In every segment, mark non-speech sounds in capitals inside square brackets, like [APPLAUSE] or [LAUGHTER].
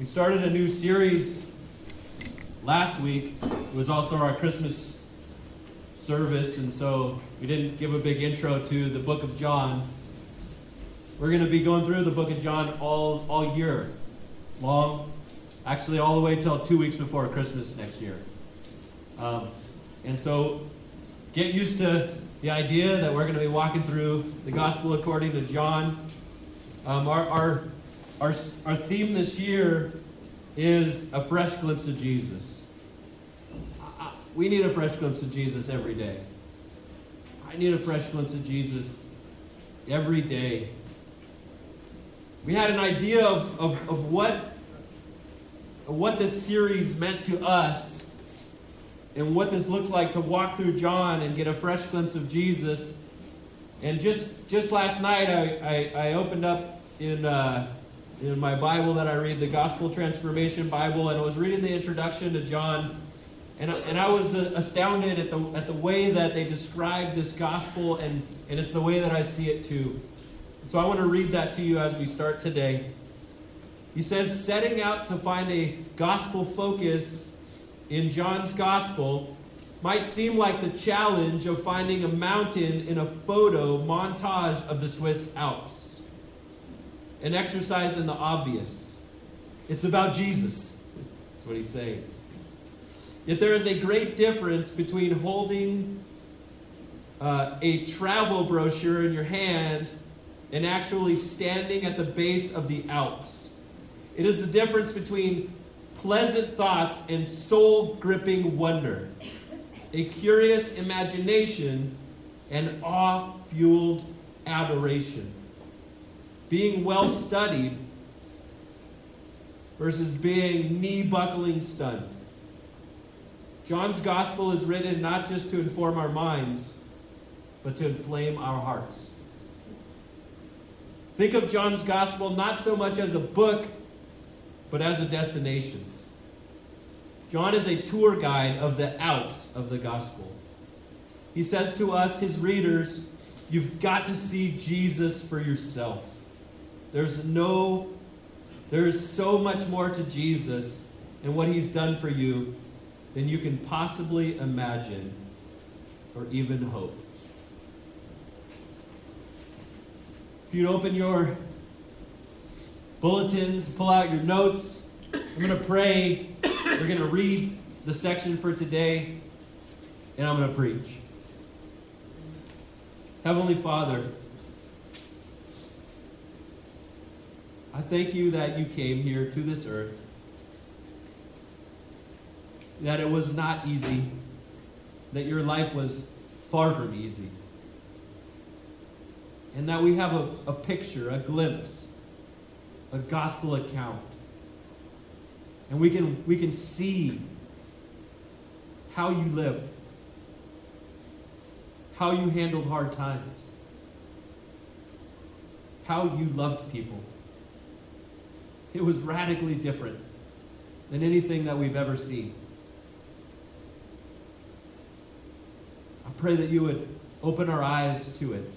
We started a new series last week. It was also our Christmas service, and so we didn't give a big intro to the book of John. We're going to be going through the book of John all, all year long, actually, all the way till two weeks before Christmas next year. Um, and so get used to the idea that we're going to be walking through the gospel according to John. Um, our, our, our, our theme this year is a fresh glimpse of Jesus. We need a fresh glimpse of Jesus every day. I need a fresh glimpse of Jesus every day. We had an idea of, of, of what, what this series meant to us and what this looks like to walk through John and get a fresh glimpse of Jesus. And just just last night, I, I, I opened up in uh, in my Bible that I read, the Gospel Transformation Bible, and I was reading the introduction to John, and and I was uh, astounded at the at the way that they describe this gospel, and and it's the way that I see it too. So I want to read that to you as we start today. He says, setting out to find a gospel focus in John's Gospel might seem like the challenge of finding a mountain in a photo montage of the Swiss Alps. An exercise in the obvious. It's about Jesus. That's what he's saying. Yet there is a great difference between holding uh, a travel brochure in your hand and actually standing at the base of the Alps. It is the difference between pleasant thoughts, and soul gripping wonder, a curious imagination, and awe fueled adoration. Being well studied versus being knee buckling stunned. John's gospel is written not just to inform our minds, but to inflame our hearts. Think of John's gospel not so much as a book, but as a destination. John is a tour guide of the Alps of the gospel. He says to us, his readers, you've got to see Jesus for yourself. There's no, there is so much more to Jesus and what he's done for you than you can possibly imagine or even hope. If you'd open your bulletins, pull out your notes, I'm going to pray we're going to read the section for today, and I'm going to preach. Heavenly Father, I thank you that you came here to this earth, that it was not easy, that your life was far from easy, and that we have a, a picture, a glimpse, a gospel account and we can, we can see how you lived, how you handled hard times, how you loved people. It was radically different than anything that we've ever seen. I pray that you would open our eyes to it.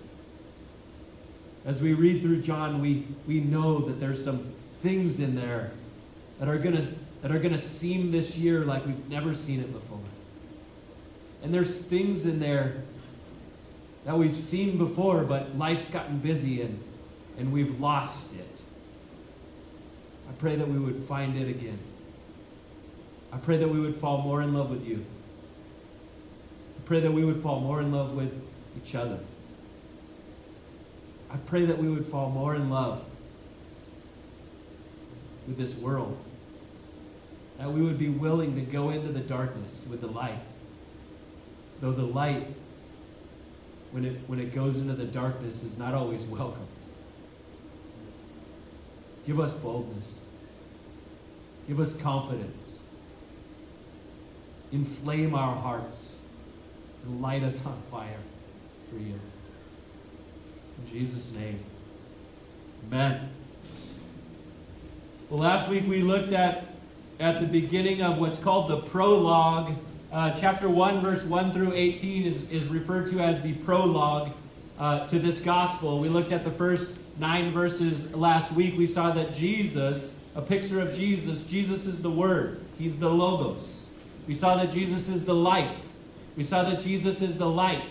As we read through John, we, we know that there's some things in there that are going to that are going to seem this year like we've never seen it before. And there's things in there that we've seen before, but life's gotten busy and, and we've lost it. I pray that we would find it again. I pray that we would fall more in love with you. I pray that we would fall more in love with each other. I pray that we would fall more in love with this world that we would be willing to go into the darkness with the light. Though the light, when it, when it goes into the darkness, is not always welcome. Give us boldness. Give us confidence. Inflame our hearts and light us on fire for you. In Jesus' name, amen. Well, last week we looked at at the beginning of what's called the prologue. Uh, chapter 1, verse 1 through 18 is, is referred to as the prologue uh, to this gospel. We looked at the first nine verses last week. We saw that Jesus a picture of Jesus. Jesus is the Word, He's the Logos. We saw that Jesus is the life, we saw that Jesus is the light.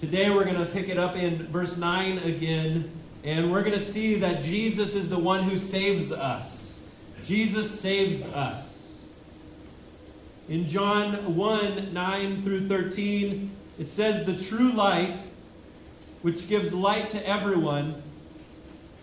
Today we're going to pick it up in verse 9 again, and we're going to see that Jesus is the one who saves us. Jesus saves us. In John 1 9 through 13, it says, The true light, which gives light to everyone,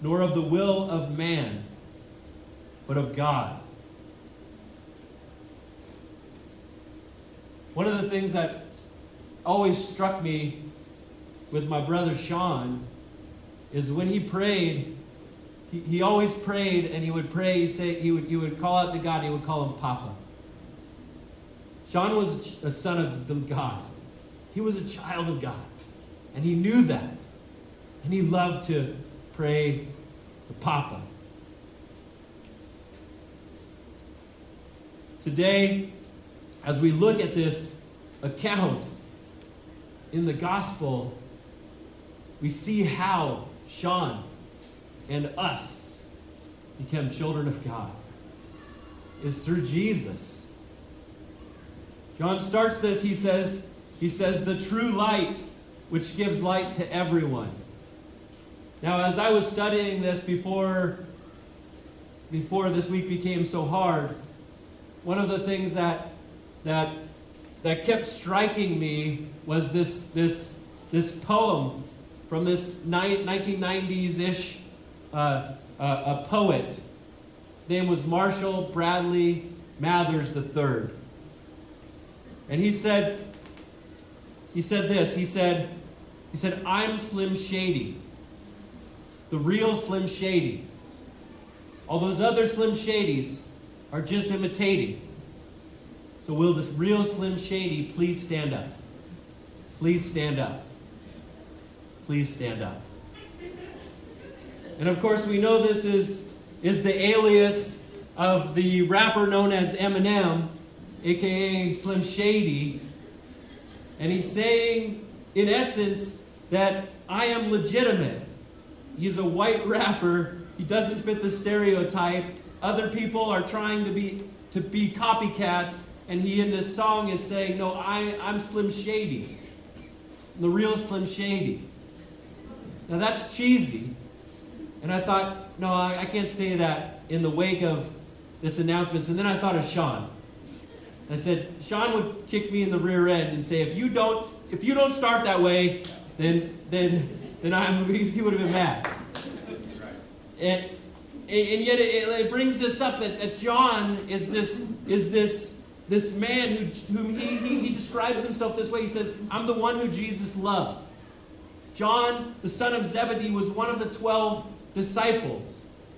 nor of the will of man, but of God. One of the things that always struck me with my brother Sean is when he prayed, he, he always prayed and he would pray, he say he would he would call out to God, he would call him Papa. Sean was a son of God. He was a child of God. And he knew that. And he loved to pray to Papa. Today, as we look at this account in the gospel, we see how Sean and us become children of God is through Jesus. John starts this, he says, he says, the true light which gives light to everyone. Now, as I was studying this before, before this week became so hard, one of the things that that that kept striking me was this this this poem from this 1990s ish uh, uh, a poet. His name was Marshall Bradley Mathers III. And he said, he said this, he said, he said, I'm Slim Shady, the real Slim Shady. All those other Slim Shadys are just imitating. So will this real Slim Shady please stand up? Please stand up please stand up. And of course, we know this is, is the alias of the rapper known as Eminem, aka Slim Shady. And he's saying, in essence, that I am legitimate. He's a white rapper. He doesn't fit the stereotype. Other people are trying to be to be copycats, and he in this song is saying, No, I, I'm Slim Shady. The real Slim Shady. Now that's cheesy. And I thought, no, I, I can't say that in the wake of this announcement. And then I thought of Sean. I said, Sean would kick me in the rear end and say, if you don't, if you don't start that way, then then then I'm he would have been mad. And and yet it, it brings this up that, that John is this is this this man who, whom he, he, he describes himself this way. He says, I'm the one who Jesus loved. John, the son of Zebedee, was one of the 12 disciples.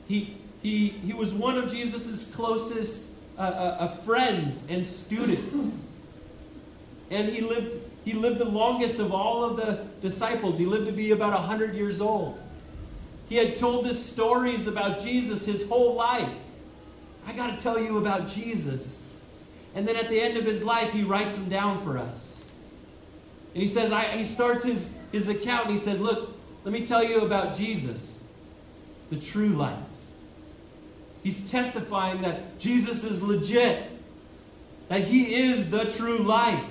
He, he, he was one of Jesus' closest uh, uh, uh, friends and students. And he lived, he lived the longest of all of the disciples. He lived to be about 100 years old. He had told us stories about Jesus his whole life. I got to tell you about Jesus. And then at the end of his life, he writes them down for us. And he says, I, he starts his, his account and he says, Look, let me tell you about Jesus, the true light. He's testifying that Jesus is legit, that he is the true life.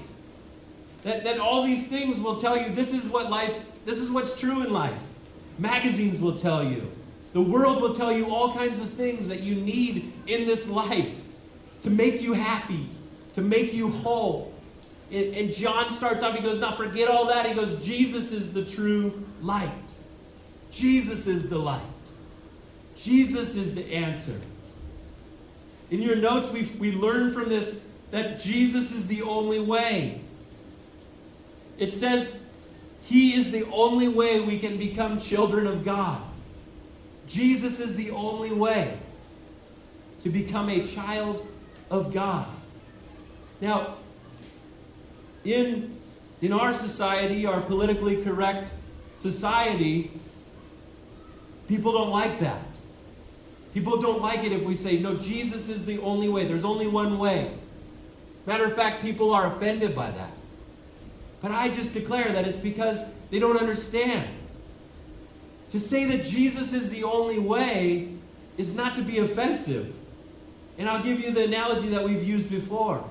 That, that all these things will tell you this is what life, this is what's true in life. Magazines will tell you. The world will tell you all kinds of things that you need in this life to make you happy, to make you whole. And, and John starts off, he goes, Now forget all that. He goes, Jesus is the true light. Jesus is the light. Jesus is the answer. In your notes, we, we learn from this that Jesus is the only way. It says he is the only way we can become children of God. Jesus is the only way. to become a child of God. Now, in, in our society, our politically correct society, people don't like that. People don't like it if we say, no, Jesus is the only way. There's only one way. Matter of fact, people are offended by that. But I just declare that it's because they don't understand. To say that Jesus is the only way is not to be offensive. And I'll give you the analogy that we've used before.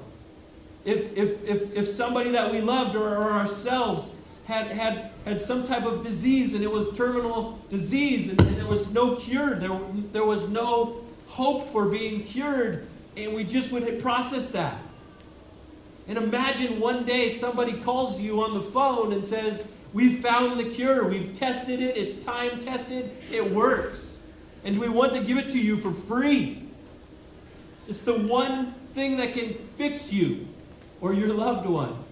If, if, if, if somebody that we loved or, or ourselves had, had, had some type of disease and it was terminal disease and, and there was no cure, there, there was no hope for being cured, and we just would process that. And imagine one day somebody calls you on the phone and says, We've found the cure, we've tested it, it's time tested, it works. And we want to give it to you for free. It's the one thing that can fix you or your loved one.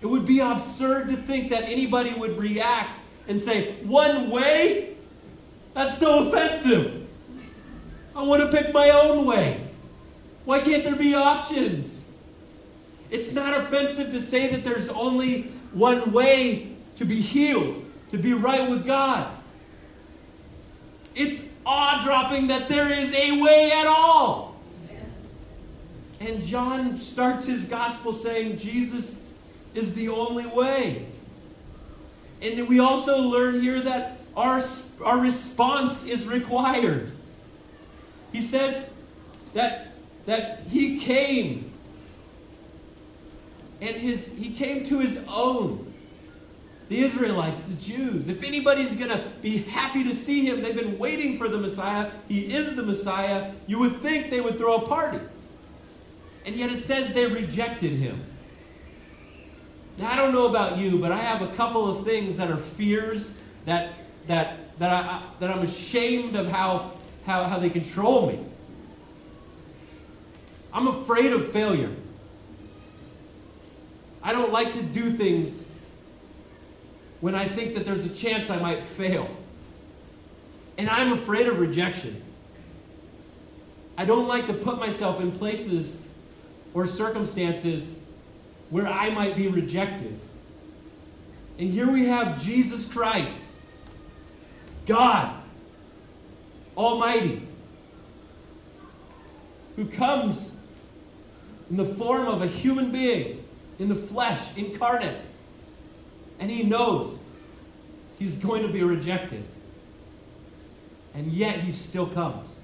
It would be absurd to think that anybody would react and say, One way? That's so offensive. I want to pick my own way. Why can't there be options? It's not offensive to say that there's only one way to be healed, to be right with God. It's awe dropping that there is a way at all. And John starts his gospel saying Jesus is the only way. And we also learn here that our, our response is required. He says that, that he came and his, he came to his own the Israelites, the Jews. If anybody's going to be happy to see him, they've been waiting for the Messiah. He is the Messiah. You would think they would throw a party. And yet it says they rejected him. Now, I don't know about you, but I have a couple of things that are fears that, that, that, I, that I'm ashamed of how, how, how they control me. I'm afraid of failure. I don't like to do things when I think that there's a chance I might fail. And I'm afraid of rejection. I don't like to put myself in places or circumstances where I might be rejected. And here we have Jesus Christ, God Almighty, who comes in the form of a human being, in the flesh, incarnate and he knows he's going to be rejected. And yet he still comes.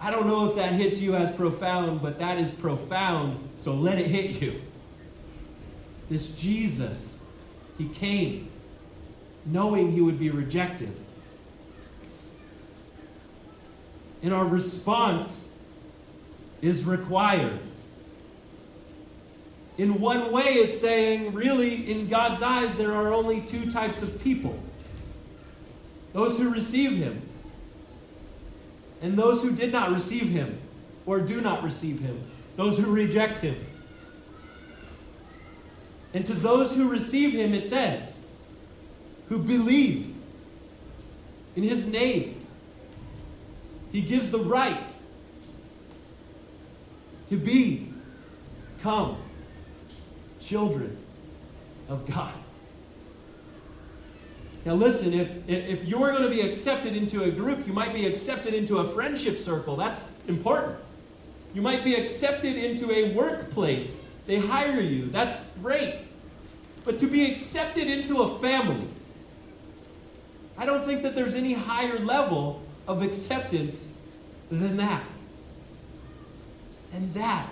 I don't know if that hits you as profound, but that is profound, so let it hit you. This Jesus, he came knowing he would be rejected. And our response is required. In one way, it's saying, really, in God's eyes, there are only two types of people. Those who receive Him, and those who did not receive Him or do not receive Him, those who reject Him. And to those who receive Him, it says, who believe in His name, He gives the right to be, come children of God. Now, listen, if, if you're going to be accepted into a group, you might be accepted into a friendship circle. That's important. You might be accepted into a workplace. They hire you. That's great. But to be accepted into a family, I don't think that there's any higher level of acceptance than that. And that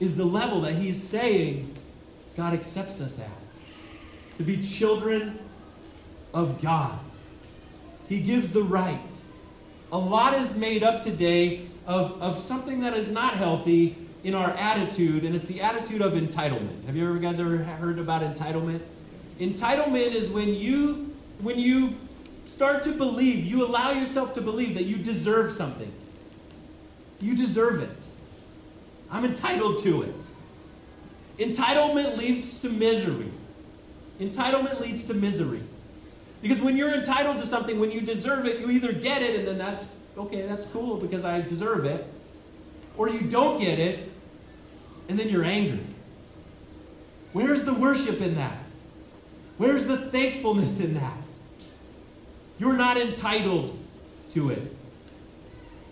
is the level that he's saying God accepts us at. To be children of God. He gives the right. A lot is made up today of, of something that is not healthy in our attitude, and it's the attitude of entitlement. Have you ever guys ever heard about entitlement? Entitlement is when you when you start to believe, you allow yourself to believe that you deserve something. You deserve it. I'm entitled to it. Entitlement leads to misery. Entitlement leads to misery. Because when you're entitled to something, when you deserve it, you either get it and then that's okay, that's cool because I deserve it. Or you don't get it, and then you're angry. Where's the worship in that? Where's the thankfulness in that? You're not entitled to it.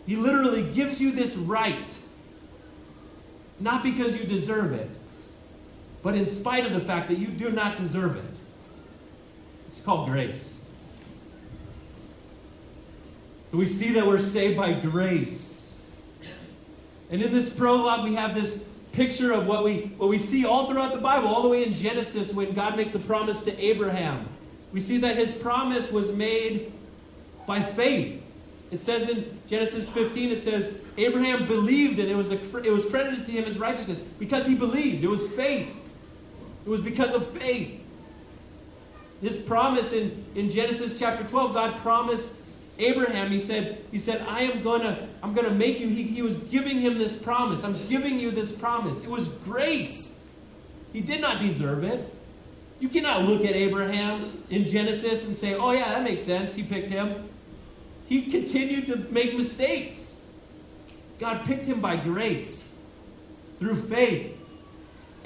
He literally gives you this right, not because you deserve it, but in spite of the fact that you do not deserve it. It's called grace. So we see that we're saved by grace. And in this prologue, we have this picture of what we, what we see all throughout the Bible, all the way in Genesis when God makes a promise to Abraham. We see that his promise was made by faith. It says in Genesis 15, it says, Abraham believed and it was, a, it was credited to him as righteousness because he believed. It was faith. It was because of faith. This promise in, in Genesis chapter 12, God promised Abraham, he said, he said, I am gonna, I'm gonna make you. He, he was giving him this promise. I'm giving you this promise. It was grace. He did not deserve it. You cannot look at Abraham in Genesis and say, oh yeah, that makes sense. He picked him. He continued to make mistakes. God picked him by grace through faith.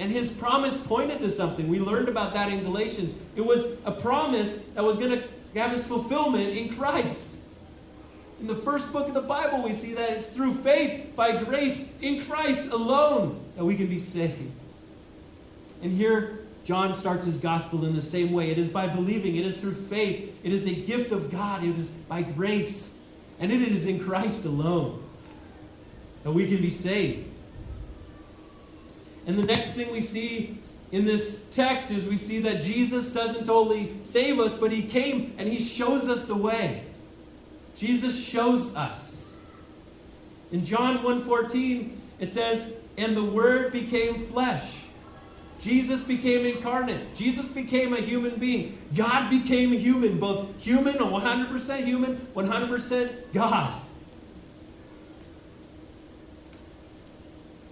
And his promise pointed to something. We learned about that in Galatians. It was a promise that was going to have its fulfillment in Christ. In the first book of the Bible, we see that it's through faith, by grace, in Christ alone, that we can be saved. And here, John starts his gospel in the same way. It is by believing, it is through faith, it is a gift of God, it is by grace, and it is in Christ alone that we can be saved. And the next thing we see in this text is we see that Jesus doesn't only save us, but he came and he shows us the way. Jesus shows us. In John 1:14, it says, "And the word became flesh." Jesus became incarnate. Jesus became a human being. God became human, both human, 100% human, 100% God.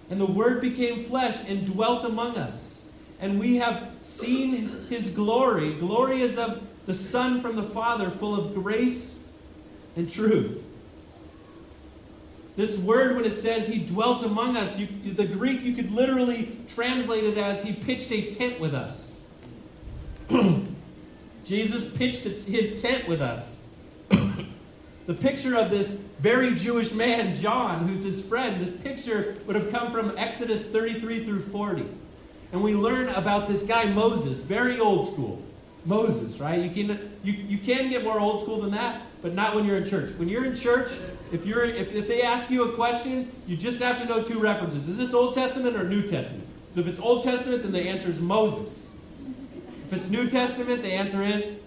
And the Word became flesh and dwelt among us. And we have seen his glory. Glory is of the Son from the Father, full of grace and truth. This word, when it says he dwelt among us, you, the Greek, you could literally translate it as he pitched a tent with us. [CLEARS THROAT] Jesus pitched his tent with us. The picture of this very Jewish man, John, who's his friend, this picture would have come from Exodus 33 through 40. And we learn about this guy, Moses, very old school. Moses, right? You can, you, you can get more old school than that, but not when you're in church. When you're in church, if, you're, if, if they ask you a question, you just have to know two references. Is this Old Testament or New Testament? So if it's Old Testament, then the answer is Moses. If it's New Testament, the answer is.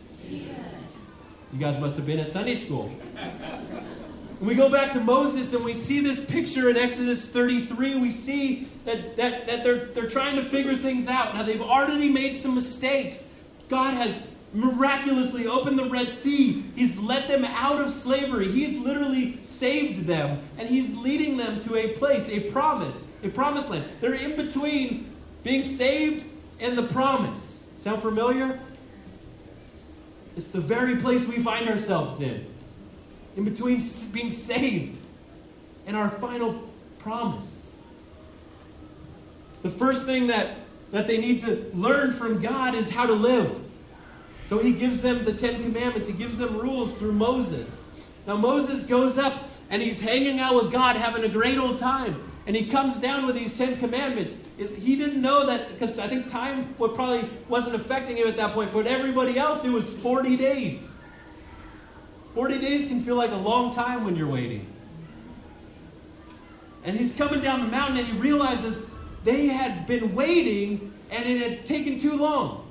You guys must have been at Sunday school. We go back to Moses and we see this picture in Exodus 33. We see that, that, that they're, they're trying to figure things out. Now, they've already made some mistakes. God has miraculously opened the Red Sea. He's let them out of slavery. He's literally saved them. And He's leading them to a place, a promise, a promised land. They're in between being saved and the promise. Sound familiar? It's the very place we find ourselves in. In between being saved and our final promise. The first thing that, that they need to learn from God is how to live. So he gives them the Ten Commandments, he gives them rules through Moses. Now, Moses goes up and he's hanging out with God, having a great old time. And he comes down with these Ten Commandments. He didn't know that, because I think time would probably wasn't affecting him at that point, but everybody else, it was 40 days. 40 days can feel like a long time when you're waiting. And he's coming down the mountain and he realizes they had been waiting and it had taken too long.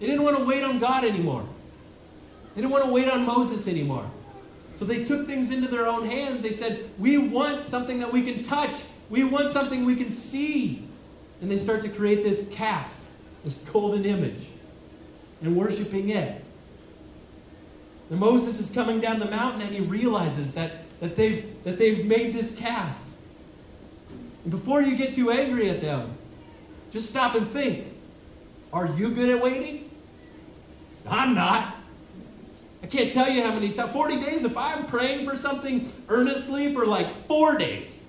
They didn't want to wait on God anymore. They didn't want to wait on Moses anymore. So they took things into their own hands. They said, We want something that we can touch. We want something we can see. And they start to create this calf, this golden image, and worshiping it. And Moses is coming down the mountain and he realizes that, that, they've, that they've made this calf. And before you get too angry at them, just stop and think Are you good at waiting? I'm not. I can't tell you how many times. 40 days, if I'm praying for something earnestly for like four days,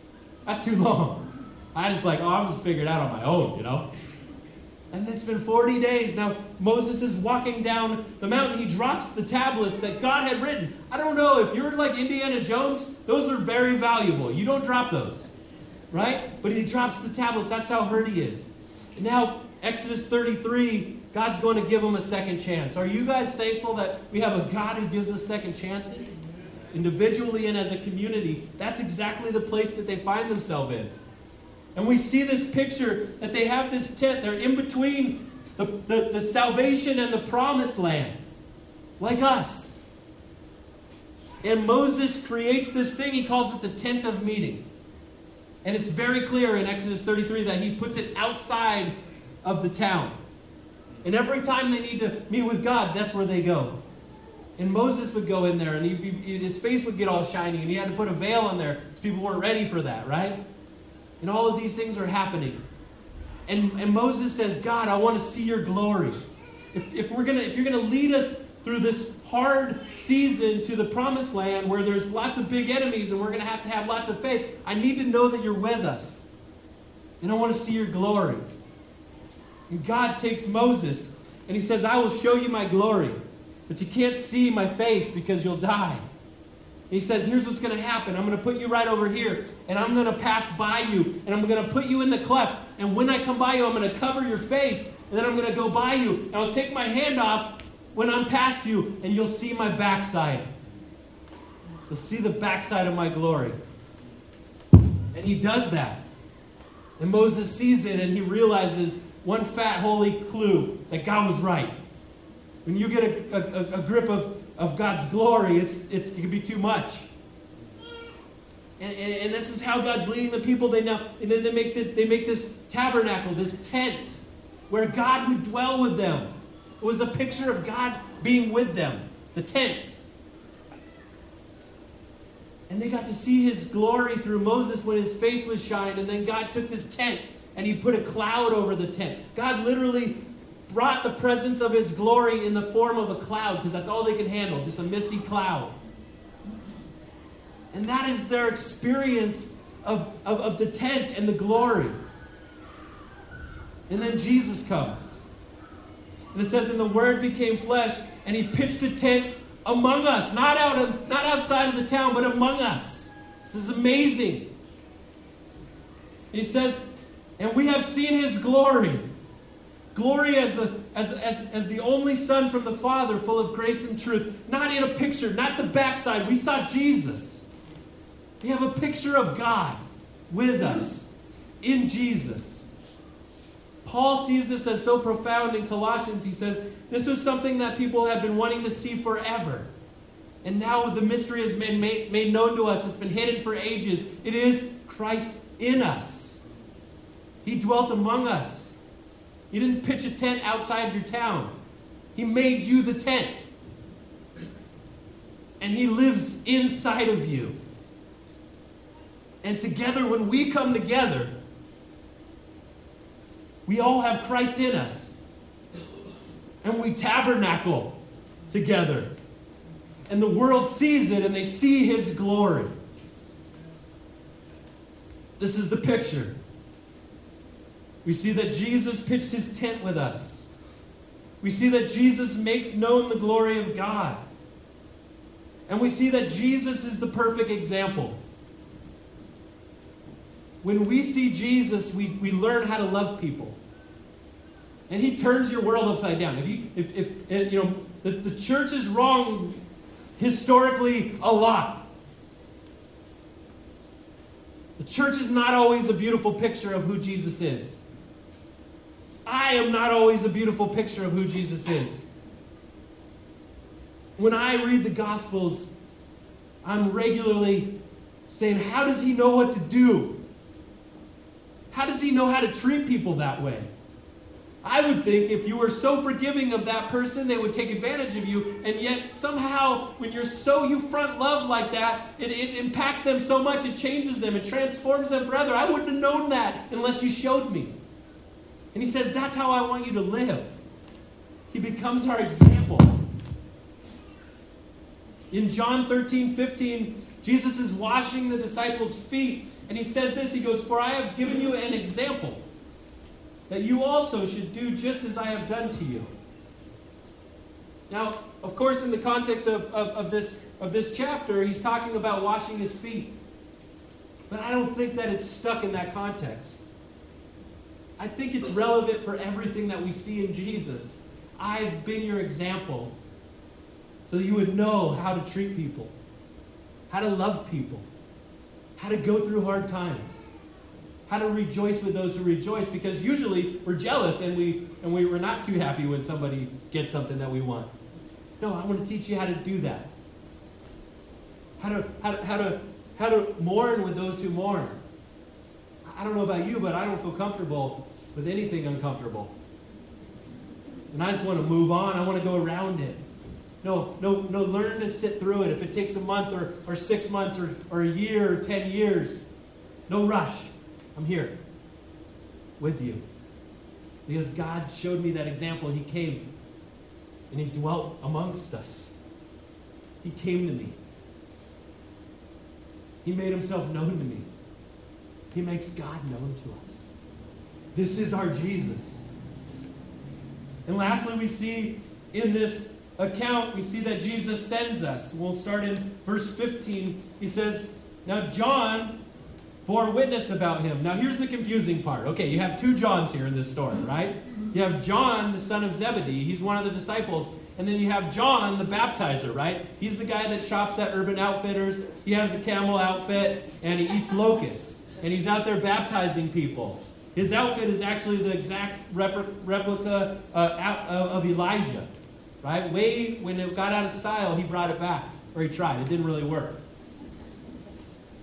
that's too long. I just like, oh, I'm just figuring it out on my own, you know? And it's been 40 days. Now, Moses is walking down the mountain. He drops the tablets that God had written. I don't know, if you're like Indiana Jones, those are very valuable. You don't drop those, right? But he drops the tablets. That's how hurt he is. And now, Exodus 33, God's going to give them a second chance. Are you guys thankful that we have a God who gives us second chances? Individually and as a community, that's exactly the place that they find themselves in. And we see this picture that they have this tent. They're in between the, the, the salvation and the promised land, like us. And Moses creates this thing, he calls it the tent of meeting. And it's very clear in Exodus 33 that he puts it outside of the town. And every time they need to meet with God, that's where they go. And Moses would go in there, and he, his face would get all shiny, and he had to put a veil in there because people weren't ready for that, right? And all of these things are happening. And, and Moses says, God, I want to see your glory. If, if, we're gonna, if you're going to lead us through this hard season to the promised land where there's lots of big enemies and we're going to have to have lots of faith, I need to know that you're with us. And I want to see your glory. And God takes Moses and he says, I will show you my glory, but you can't see my face because you'll die. He says, Here's what's going to happen. I'm going to put you right over here, and I'm going to pass by you, and I'm going to put you in the cleft. And when I come by you, I'm going to cover your face, and then I'm going to go by you, and I'll take my hand off when I'm past you, and you'll see my backside. You'll see the backside of my glory. And he does that. And Moses sees it, and he realizes one fat, holy clue that God was right. When you get a, a, a grip of of God's glory, it's, it's, it can be too much. And, and, and, this is how God's leading the people. They now and then they make the, they make this tabernacle, this tent, where God would dwell with them. It was a picture of God being with them, the tent. And they got to see his glory through Moses when his face was shined. And then God took this tent and he put a cloud over the tent. God literally brought the presence of his glory in the form of a cloud because that's all they could handle, just a misty cloud. And that is their experience of, of, of the tent and the glory. And then Jesus comes. And it says, And the Word became flesh, and he pitched a tent among us, not, out of, not outside of the town, but among us. This is amazing. He says, And we have seen his glory Glory as the, as, as, as the only Son from the Father, full of grace and truth. Not in a picture, not the backside. We saw Jesus. We have a picture of God with us in Jesus. Paul sees this as so profound in Colossians. He says, This was something that people have been wanting to see forever. And now the mystery has been made, made known to us. It's been hidden for ages. It is Christ in us. He dwelt among us. He didn't pitch a tent outside your town. He made you the tent. And He lives inside of you. And together, when we come together, we all have Christ in us. And we tabernacle together. And the world sees it and they see His glory. This is the picture. We see that Jesus pitched his tent with us. We see that Jesus makes known the glory of God. And we see that Jesus is the perfect example. When we see Jesus, we, we learn how to love people. And he turns your world upside down. If you, if, if, if you know, the, the church is wrong historically a lot. The church is not always a beautiful picture of who Jesus is. I am not always a beautiful picture of who Jesus is. When I read the Gospels, I'm regularly saying, How does he know what to do? How does he know how to treat people that way? I would think if you were so forgiving of that person, they would take advantage of you. And yet, somehow, when you're so, you front love like that, it, it impacts them so much, it changes them, it transforms them forever. I wouldn't have known that unless you showed me. And he says, That's how I want you to live. He becomes our example. In John 13, 15, Jesus is washing the disciples' feet, and he says this He goes, For I have given you an example, that you also should do just as I have done to you. Now, of course, in the context of, of, of, this, of this chapter, he's talking about washing his feet. But I don't think that it's stuck in that context. I think it's relevant for everything that we see in Jesus. I've been your example so you would know how to treat people, how to love people, how to go through hard times, how to rejoice with those who rejoice, because usually we're jealous and, we, and we, we're not too happy when somebody gets something that we want. No, I want to teach you how to do that. How to, how to, how to, how to mourn with those who mourn. I don't know about you, but I don't feel comfortable with anything uncomfortable. And I just want to move on. I want to go around it. No, no, no, learn to sit through it. If it takes a month or, or six months or, or a year or ten years, no rush. I'm here with you. Because God showed me that example. He came and he dwelt amongst us. He came to me. He made himself known to me. He makes God known to us. This is our Jesus. And lastly, we see in this account, we see that Jesus sends us. We'll start in verse 15. He says, Now John bore witness about him. Now here's the confusing part. Okay, you have two Johns here in this story, right? You have John, the son of Zebedee. He's one of the disciples. And then you have John, the baptizer, right? He's the guy that shops at Urban Outfitters. He has a camel outfit and he eats locusts. And he's out there baptizing people. His outfit is actually the exact replica uh, of Elijah, right? Way when it got out of style, he brought it back, or he tried. It didn't really work.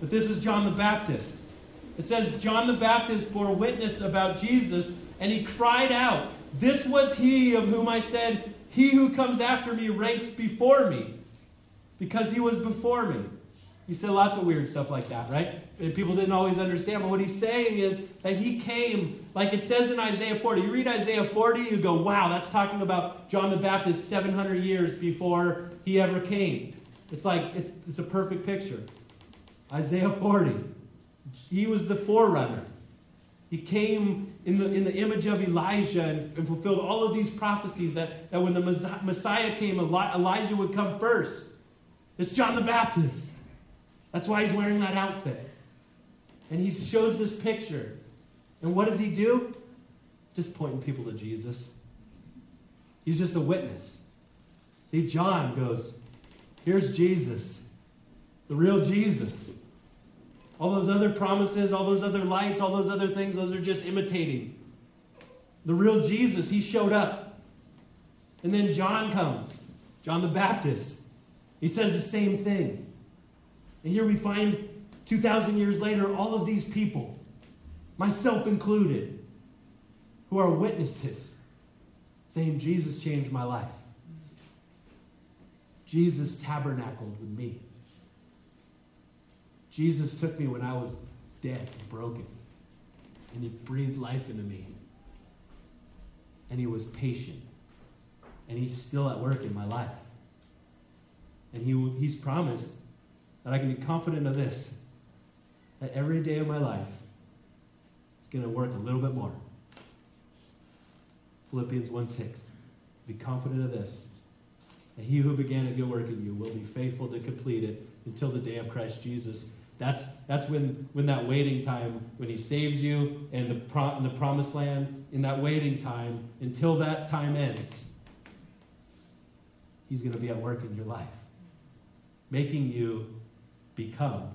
But this is John the Baptist. It says John the Baptist bore witness about Jesus, and he cried out, This was he of whom I said, He who comes after me ranks before me, because he was before me. He said lots of weird stuff like that, right? People didn't always understand. But what he's saying is that he came, like it says in Isaiah 40. You read Isaiah 40, you go, wow, that's talking about John the Baptist 700 years before he ever came. It's like, it's, it's a perfect picture. Isaiah 40. He was the forerunner. He came in the, in the image of Elijah and, and fulfilled all of these prophecies that, that when the Messiah came, Elijah would come first. It's John the Baptist. That's why he's wearing that outfit. And he shows this picture. And what does he do? Just pointing people to Jesus. He's just a witness. See, John goes, Here's Jesus, the real Jesus. All those other promises, all those other lights, all those other things, those are just imitating. The real Jesus, he showed up. And then John comes, John the Baptist. He says the same thing. And here we find 2,000 years later all of these people, myself included, who are witnesses saying, Jesus changed my life. Jesus tabernacled with me. Jesus took me when I was dead and broken, and he breathed life into me. And he was patient, and he's still at work in my life. And he, he's promised that I can be confident of this that every day of my life is going to work a little bit more. Philippians 1 6. Be confident of this that he who began a good work in you will be faithful to complete it until the day of Christ Jesus. That's, that's when, when that waiting time, when he saves you in the, pro, in the promised land, in that waiting time, until that time ends, he's going to be at work in your life, making you become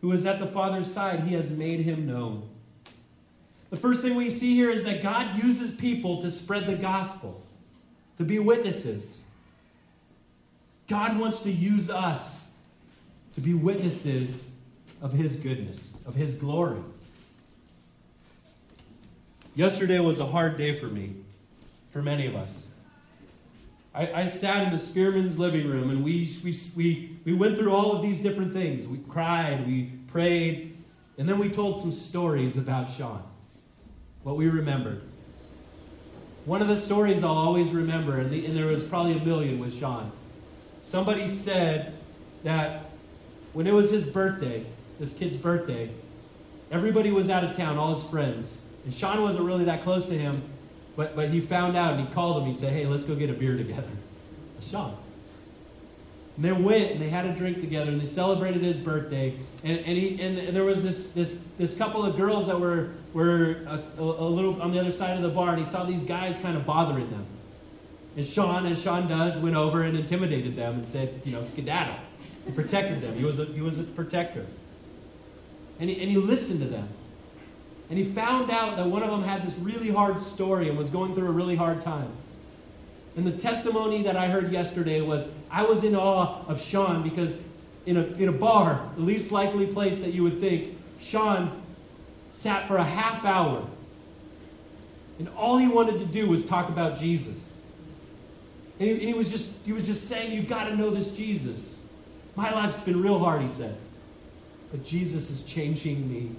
who is at the Father's side. He has made him known. The first thing we see here is that God uses people to spread the gospel, to be witnesses. God wants to use us to be witnesses of His goodness, of His glory. Yesterday was a hard day for me, for many of us. I, I sat in the Spearman's living room and we, we, we, we went through all of these different things. We cried, we prayed, and then we told some stories about Sean, what we remembered. One of the stories I'll always remember, and, the, and there was probably a million, was Sean. Somebody said that when it was his birthday, this kid's birthday, everybody was out of town, all his friends. And Sean wasn't really that close to him, but, but he found out and he called him. He said, Hey, let's go get a beer together. Sean. And they went and they had a drink together and they celebrated his birthday. And, and, he, and there was this, this, this couple of girls that were, were a, a, a little on the other side of the bar, and he saw these guys kind of bothering them. And Sean, as Sean does, went over and intimidated them and said, you know, skedaddle. He protected them. He was a, he was a protector. And he, and he listened to them. And he found out that one of them had this really hard story and was going through a really hard time. And the testimony that I heard yesterday was I was in awe of Sean because in a, in a bar, the least likely place that you would think, Sean sat for a half hour. And all he wanted to do was talk about Jesus. And he, and he was just he was just saying, You've got to know this Jesus. My life's been real hard, he said. But Jesus is changing me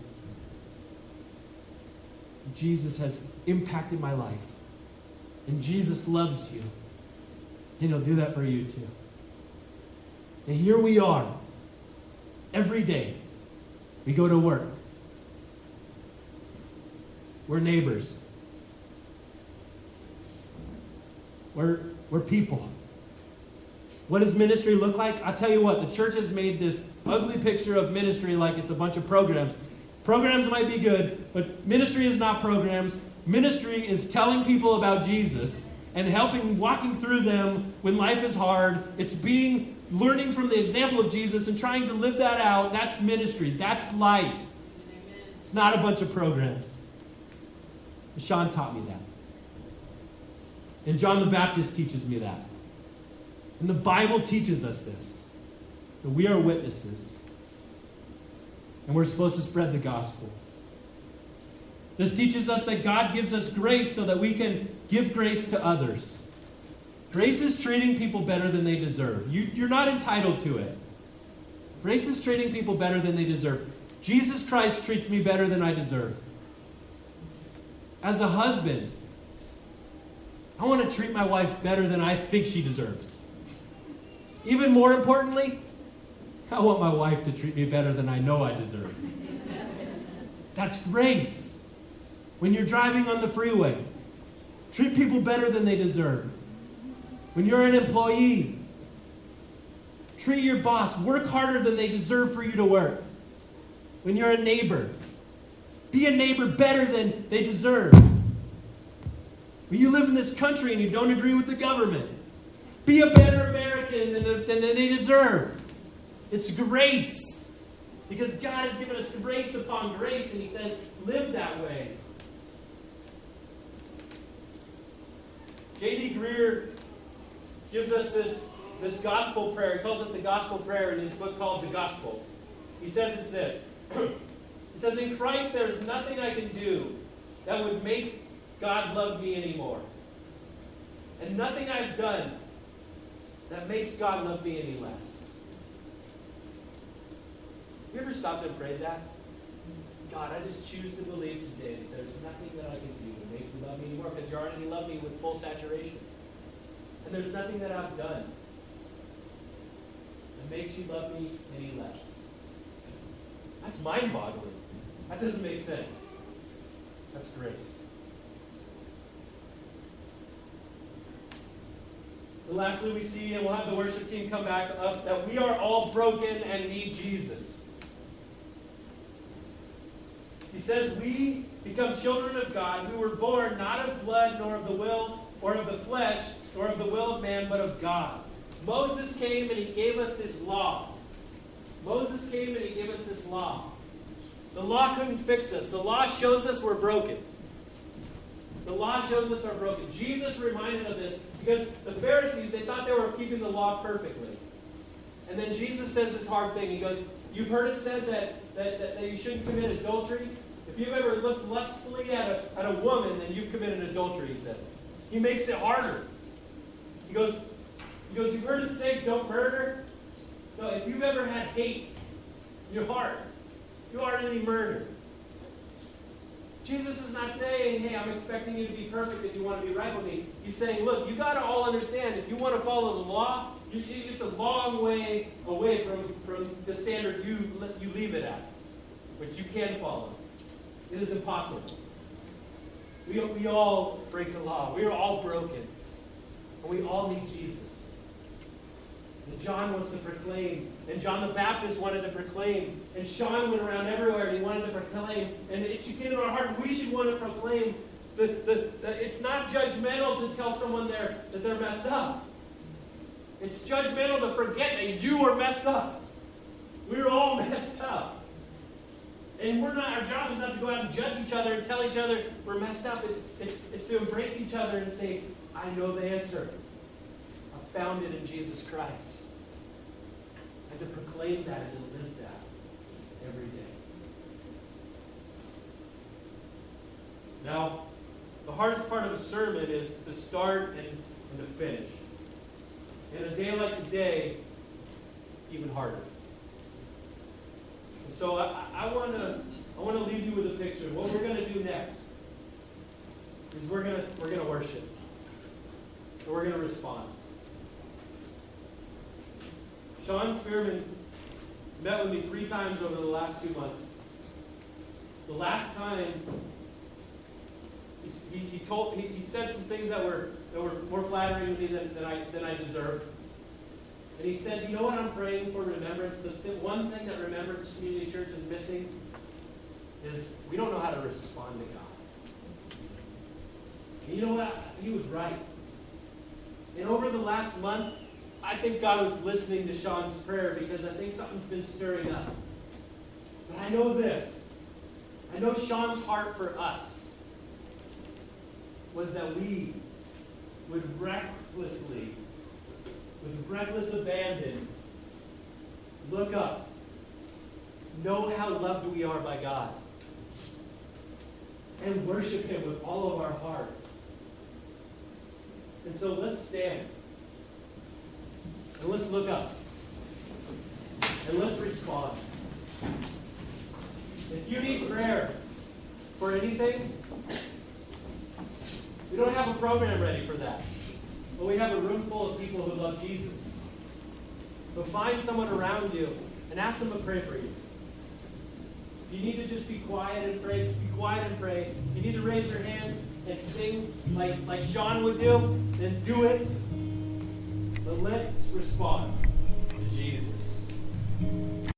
Jesus has impacted my life. And Jesus loves you. And He'll do that for you too. And here we are. Every day, we go to work. We're neighbors. We're, we're people. What does ministry look like? I'll tell you what, the church has made this ugly picture of ministry like it's a bunch of programs. Programs might be good, but ministry is not programs. Ministry is telling people about Jesus and helping walking through them when life is hard. It's being learning from the example of Jesus and trying to live that out. That's ministry. That's life. Amen. It's not a bunch of programs. Sean taught me that. And John the Baptist teaches me that. And the Bible teaches us this that we are witnesses and we're supposed to spread the gospel. This teaches us that God gives us grace so that we can give grace to others. Grace is treating people better than they deserve. You, you're not entitled to it. Grace is treating people better than they deserve. Jesus Christ treats me better than I deserve. As a husband, I want to treat my wife better than I think she deserves. Even more importantly, I want my wife to treat me better than I know I deserve. That's grace. When you're driving on the freeway, treat people better than they deserve. When you're an employee, treat your boss, work harder than they deserve for you to work. When you're a neighbor, be a neighbor better than they deserve. When you live in this country and you don't agree with the government, be a better American than, than they deserve. It's grace. Because God has given us grace upon grace, and He says, live that way. J.D. Greear gives us this, this gospel prayer. He calls it the gospel prayer in his book called The Gospel. He says it's this. [CLEARS THROAT] he says, In Christ there is nothing I can do that would make God love me anymore. And nothing I've done that makes God love me any less. You ever stopped and prayed that? God, I just choose to believe today that there's nothing that I can do to make you love me anymore because you already love me with full saturation. And there's nothing that I've done that makes you love me any less. That's mind boggling. That doesn't make sense. That's grace. And lastly, we see, and we'll have the worship team come back up, that we are all broken and need Jesus. He says, We become children of God who were born not of blood, nor of the will, or of the flesh, nor of the will of man, but of God. Moses came and he gave us this law. Moses came and he gave us this law. The law couldn't fix us, the law shows us we're broken. The law shows us are broken. Jesus reminded of this because the Pharisees, they thought they were keeping the law perfectly. And then Jesus says this hard thing. He goes, You've heard it said that, that, that, that you shouldn't commit adultery. If you've ever looked lustfully at a, at a woman, then you've committed adultery, he says. He makes it harder. He goes, he goes, You've heard it say, don't murder? No, if you've ever had hate in your heart, you already murdered. Jesus is not saying, hey, I'm expecting you to be perfect if you want to be right with me. He's saying, look, you got to all understand, if you want to follow the law, it's a long way away from, from the standard you, you leave it at, which you can follow. It is impossible. We, we all break the law. We are all broken. And we all need Jesus. And John wants to proclaim. And John the Baptist wanted to proclaim. And Sean went around everywhere and he wanted to proclaim. And it should get in our heart. We should want to proclaim. The, the, it's not judgmental to tell someone they're, that they're messed up. It's judgmental to forget that you are messed up. We're all [LAUGHS] messed up. And we're not, our job is not to go out and judge each other and tell each other we're messed up. It's, it's, it's to embrace each other and say, I know the answer. I found it in Jesus Christ. And to proclaim that and to live that every day. Now, the hardest part of a sermon is to start and, and to finish. And a day like today, even harder. And so I, want to I want to leave you with a picture. What we're going to do next is we're going to we're going to worship. And we're going to respond. Sean Spearman met with me three times over the last two months. The last time, he, he, he told he, he, said some things that were that were more flattering to me than, than I than I deserved. And he said, You know what I'm praying for remembrance? The th- one thing that Remembrance Community Church is missing is we don't know how to respond to God. And you know what? He was right. And over the last month, I think God was listening to Sean's prayer because I think something's been stirring up. But I know this. I know Sean's heart for us was that we would recklessly with reckless abandon, look up, know how loved we are by God, and worship Him with all of our hearts. And so let's stand. And let's look up. And let's respond. If you need prayer for anything, we don't have a program ready for that. But we have a room full of people who love Jesus. So find someone around you and ask them to pray for you. You need to just be quiet and pray, be quiet and pray. You need to raise your hands and sing like, like Sean would do, then do it. But let's respond to Jesus.